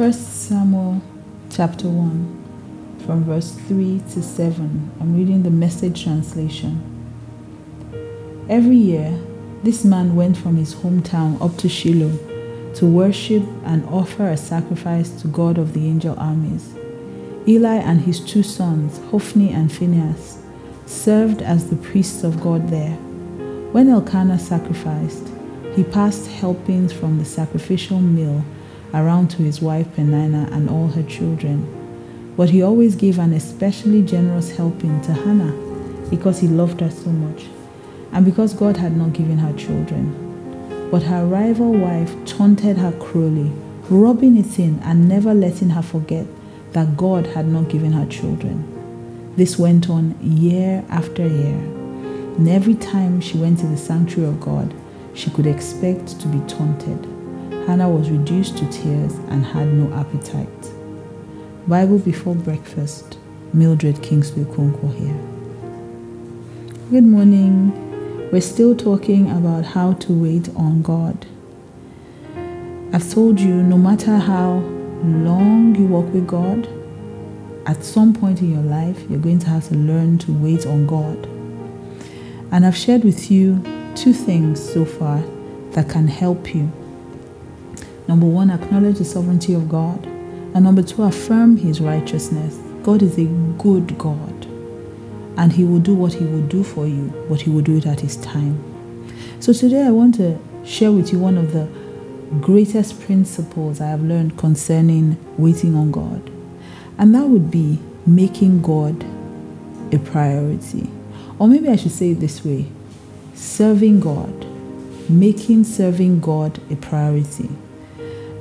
1 Samuel chapter 1, from verse 3 to 7. I'm reading the message translation. Every year, this man went from his hometown up to Shiloh to worship and offer a sacrifice to God of the angel armies. Eli and his two sons, Hophni and Phinehas, served as the priests of God there. When Elkanah sacrificed, he passed helpings from the sacrificial meal around to his wife Peninnah and all her children. But he always gave an especially generous helping to Hannah because he loved her so much and because God had not given her children. But her rival wife taunted her cruelly, rubbing it in and never letting her forget that God had not given her children. This went on year after year, and every time she went to the sanctuary of God, she could expect to be taunted. Hannah was reduced to tears and had no appetite. Bible before breakfast, Mildred Kingsley Okonkwo here. Good morning. We're still talking about how to wait on God. I've told you no matter how long you walk with God, at some point in your life, you're going to have to learn to wait on God. And I've shared with you two things so far that can help you Number one, acknowledge the sovereignty of God. And number two, affirm his righteousness. God is a good God. And he will do what he will do for you, but he will do it at his time. So today I want to share with you one of the greatest principles I have learned concerning waiting on God. And that would be making God a priority. Or maybe I should say it this way serving God, making serving God a priority.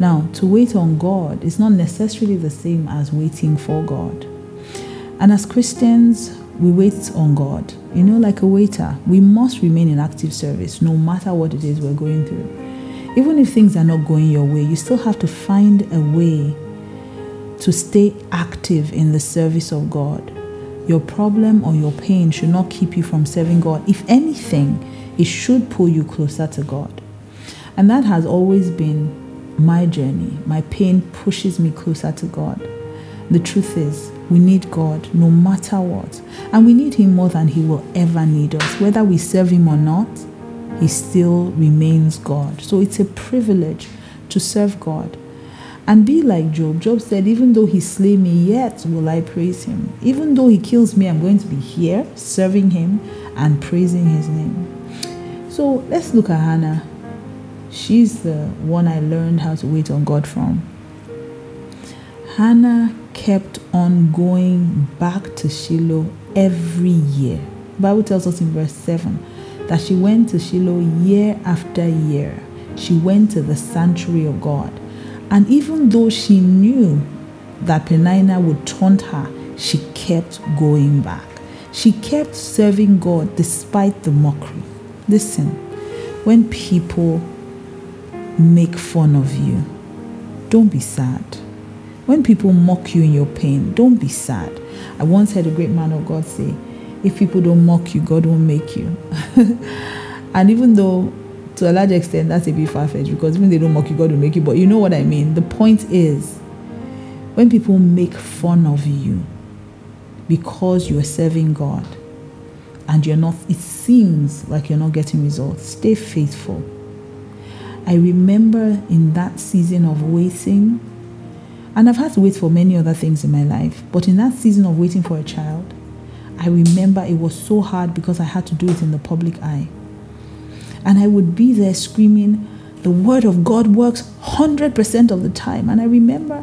Now, to wait on God is not necessarily the same as waiting for God. And as Christians, we wait on God. You know, like a waiter, we must remain in active service no matter what it is we're going through. Even if things are not going your way, you still have to find a way to stay active in the service of God. Your problem or your pain should not keep you from serving God. If anything, it should pull you closer to God. And that has always been my journey, my pain pushes me closer to God. The truth is, we need God no matter what. And we need Him more than He will ever need us. Whether we serve Him or not, He still remains God. So it's a privilege to serve God. And be like Job. Job said, Even though He slay me, yet will I praise Him. Even though He kills me, I'm going to be here serving Him and praising His name. So let's look at Hannah. She's the one I learned how to wait on God from. Hannah kept on going back to Shiloh every year. The Bible tells us in verse 7 that she went to Shiloh year after year. She went to the sanctuary of God. And even though she knew that Peninnah would taunt her, she kept going back. She kept serving God despite the mockery. Listen, when people make fun of you, don't be sad. When people mock you in your pain, don't be sad. I once heard a great man of God say, if people don't mock you, God won't make you. and even though to a large extent that's a bit far fetched because when they don't mock you, God will make you. But you know what I mean? The point is, when people make fun of you because you're serving God and you're not, it seems like you're not getting results, stay faithful I remember in that season of waiting, and I've had to wait for many other things in my life, but in that season of waiting for a child, I remember it was so hard because I had to do it in the public eye. And I would be there screaming, The word of God works 100% of the time. And I remember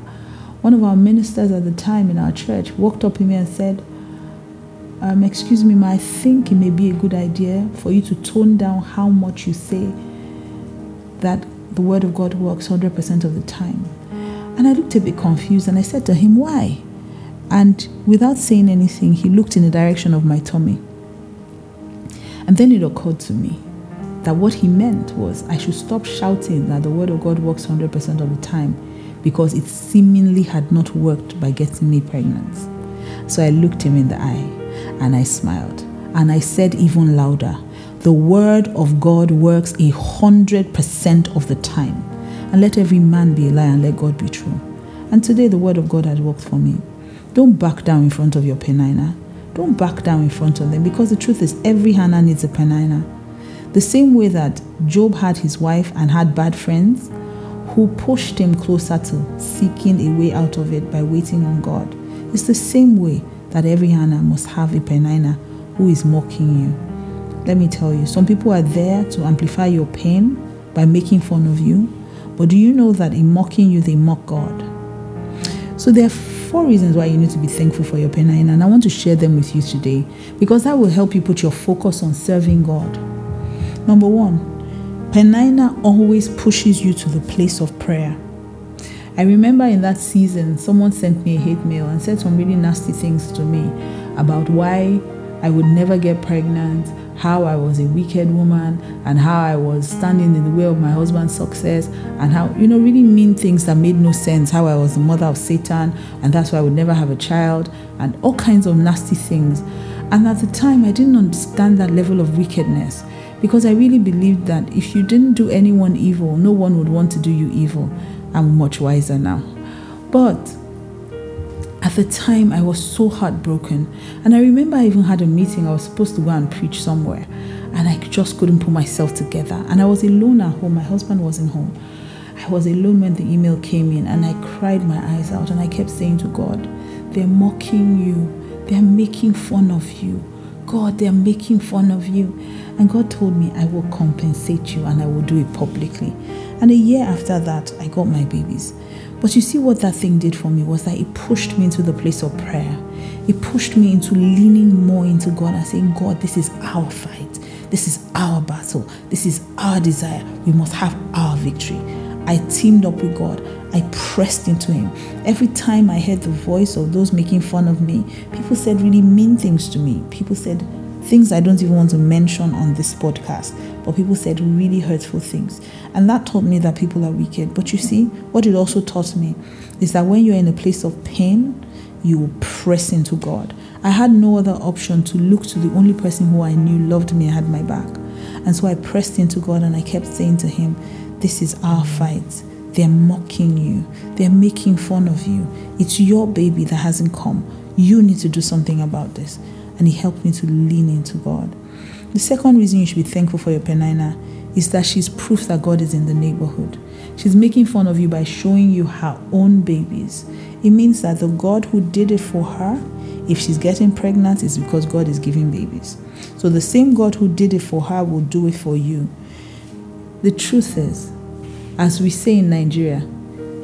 one of our ministers at the time in our church walked up to me and said, um, Excuse me, ma, I think it may be a good idea for you to tone down how much you say that the word of God works 100% of the time. And I looked a bit confused and I said to him, Why? And without saying anything, he looked in the direction of my tummy. And then it occurred to me that what he meant was I should stop shouting that the word of God works 100% of the time because it seemingly had not worked by getting me pregnant. So I looked him in the eye and I smiled and I said even louder, the word of God works a hundred percent of the time. And let every man be a liar and let God be true. And today the word of God has worked for me. Don't back down in front of your Peninnah. Don't back down in front of them because the truth is every Hannah needs a Peninnah. The same way that Job had his wife and had bad friends who pushed him closer to seeking a way out of it by waiting on God. It's the same way that every Hannah must have a Peninnah who is mocking you. Let me tell you, some people are there to amplify your pain by making fun of you. But do you know that in mocking you, they mock God? So there are four reasons why you need to be thankful for your Peninnah, and I want to share them with you today because that will help you put your focus on serving God. Number one, Peninnah always pushes you to the place of prayer. I remember in that season, someone sent me a hate mail and said some really nasty things to me about why I would never get pregnant, how I was a wicked woman, and how I was standing in the way of my husband's success, and how, you know, really mean things that made no sense, how I was the mother of Satan, and that's why I would never have a child, and all kinds of nasty things. And at the time, I didn't understand that level of wickedness because I really believed that if you didn't do anyone evil, no one would want to do you evil. I'm much wiser now. But at the time, I was so heartbroken. And I remember I even had a meeting. I was supposed to go and preach somewhere. And I just couldn't put myself together. And I was alone at home. My husband wasn't home. I was alone when the email came in. And I cried my eyes out. And I kept saying to God, They're mocking you. They're making fun of you. God, they're making fun of you. And God told me, I will compensate you and I will do it publicly. And a year after that, I got my babies. But you see what that thing did for me was that it pushed me into the place of prayer. It pushed me into leaning more into God and saying, God, this is our fight. This is our battle. This is our desire. We must have our victory. I teamed up with God. I pressed into Him. Every time I heard the voice of those making fun of me, people said really mean things to me. People said things I don't even want to mention on this podcast, but people said really hurtful things. And that taught me that people are wicked. But you see, what it also taught me is that when you're in a place of pain, you will press into God. I had no other option to look to the only person who I knew loved me and had my back. And so I pressed into God and I kept saying to Him, This is our fight. They're mocking you, they're making fun of you. It's your baby that hasn't come. You need to do something about this and He helped me to lean into God. The second reason you should be thankful for your Peninnah is that she's proof that God is in the neighborhood. She's making fun of you by showing you her own babies. It means that the God who did it for her, if she's getting pregnant, is because God is giving babies. So the same God who did it for her will do it for you. The truth is, as we say in Nigeria,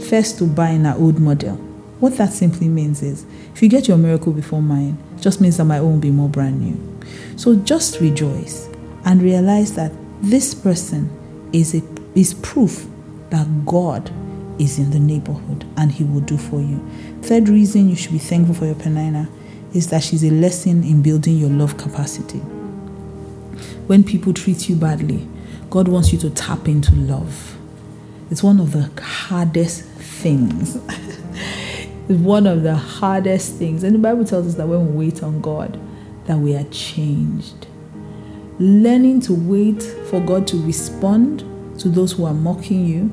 first to buy in our old model. What that simply means is if you get your miracle before mine, just means that my own will be more brand new. So just rejoice and realize that this person is a is proof that God is in the neighborhood and he will do for you. Third reason you should be thankful for your Peninnah is that she's a lesson in building your love capacity. When people treat you badly, God wants you to tap into love. It's one of the hardest things. it's one of the hardest things. And the Bible tells us that when we wait on God, that we are changed. Learning to wait for God to respond to those who are mocking you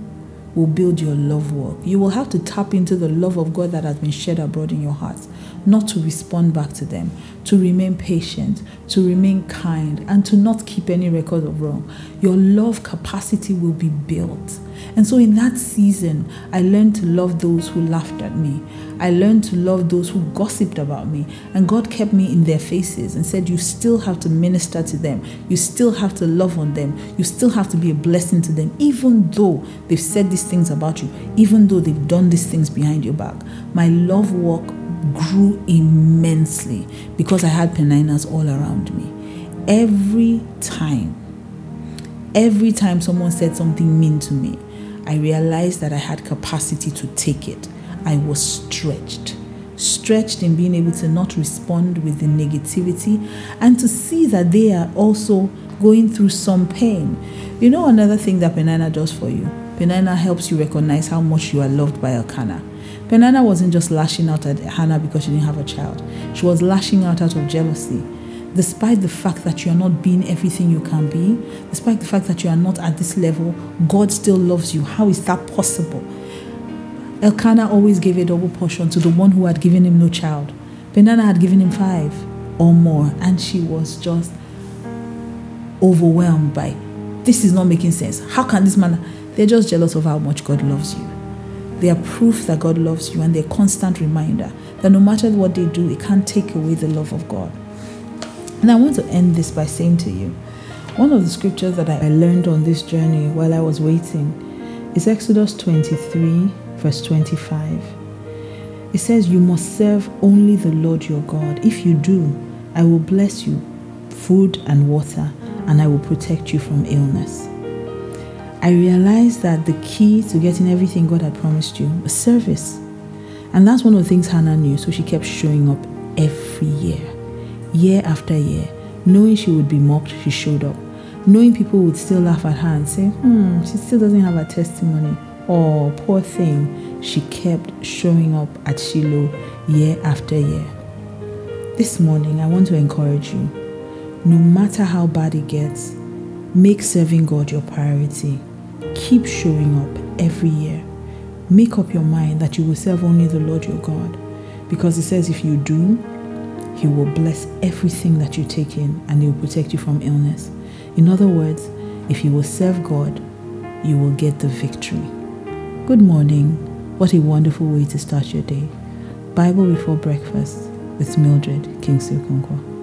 will build your love work. You will have to tap into the love of God that has been shed abroad in your heart, not to respond back to them, to remain patient, to remain kind, and to not keep any record of wrong. Your love capacity will be built. And so, in that season, I learned to love those who laughed at me. I learned to love those who gossiped about me. And God kept me in their faces and said, You still have to minister to them. You still have to love on them. You still have to be a blessing to them, even though they've said these things about you, even though they've done these things behind your back. My love walk grew immensely because I had Peninnahs all around me. Every time, every time someone said something mean to me, I realized that I had capacity to take it. I was stretched. Stretched in being able to not respond with the negativity and to see that they are also going through some pain. You know, another thing that Peninnah does for you? Peninnah helps you recognize how much you are loved by Elkanah. Peninnah wasn't just lashing out at Hannah because she didn't have a child, she was lashing out out of jealousy despite the fact that you are not being everything you can be, despite the fact that you are not at this level, God still loves you. How is that possible? Elkanah always gave a double portion to the one who had given him no child. Peninnah had given him five or more, and she was just overwhelmed by this is not making sense. How can this man? They're just jealous of how much God loves you. They are proof that God loves you, and they're constant reminder that no matter what they do, it can't take away the love of God. And I want to end this by saying to you one of the scriptures that I learned on this journey while I was waiting is Exodus 23, verse 25. It says, You must serve only the Lord your God. If you do, I will bless you, food and water, and I will protect you from illness. I realized that the key to getting everything God had promised you was service. And that's one of the things Hannah knew, so she kept showing up every year, year after year. Knowing she would be mocked, she showed up knowing people would still laugh at her and say, hmm, she still doesn't have a testimony. Oh, poor thing. She kept showing up at Shiloh year after year. This morning, I want to encourage you no matter how bad it gets, make serving God your priority. Keep showing up every year. Make up your mind that you will serve only the Lord your God. Because it says if you do, He will bless everything that you take in and He will protect you from illness. In other words, if you will serve God, you will get the victory. Good morning. What a wonderful way to start your day. Bible before breakfast with Mildred Kingsley Okonkwo.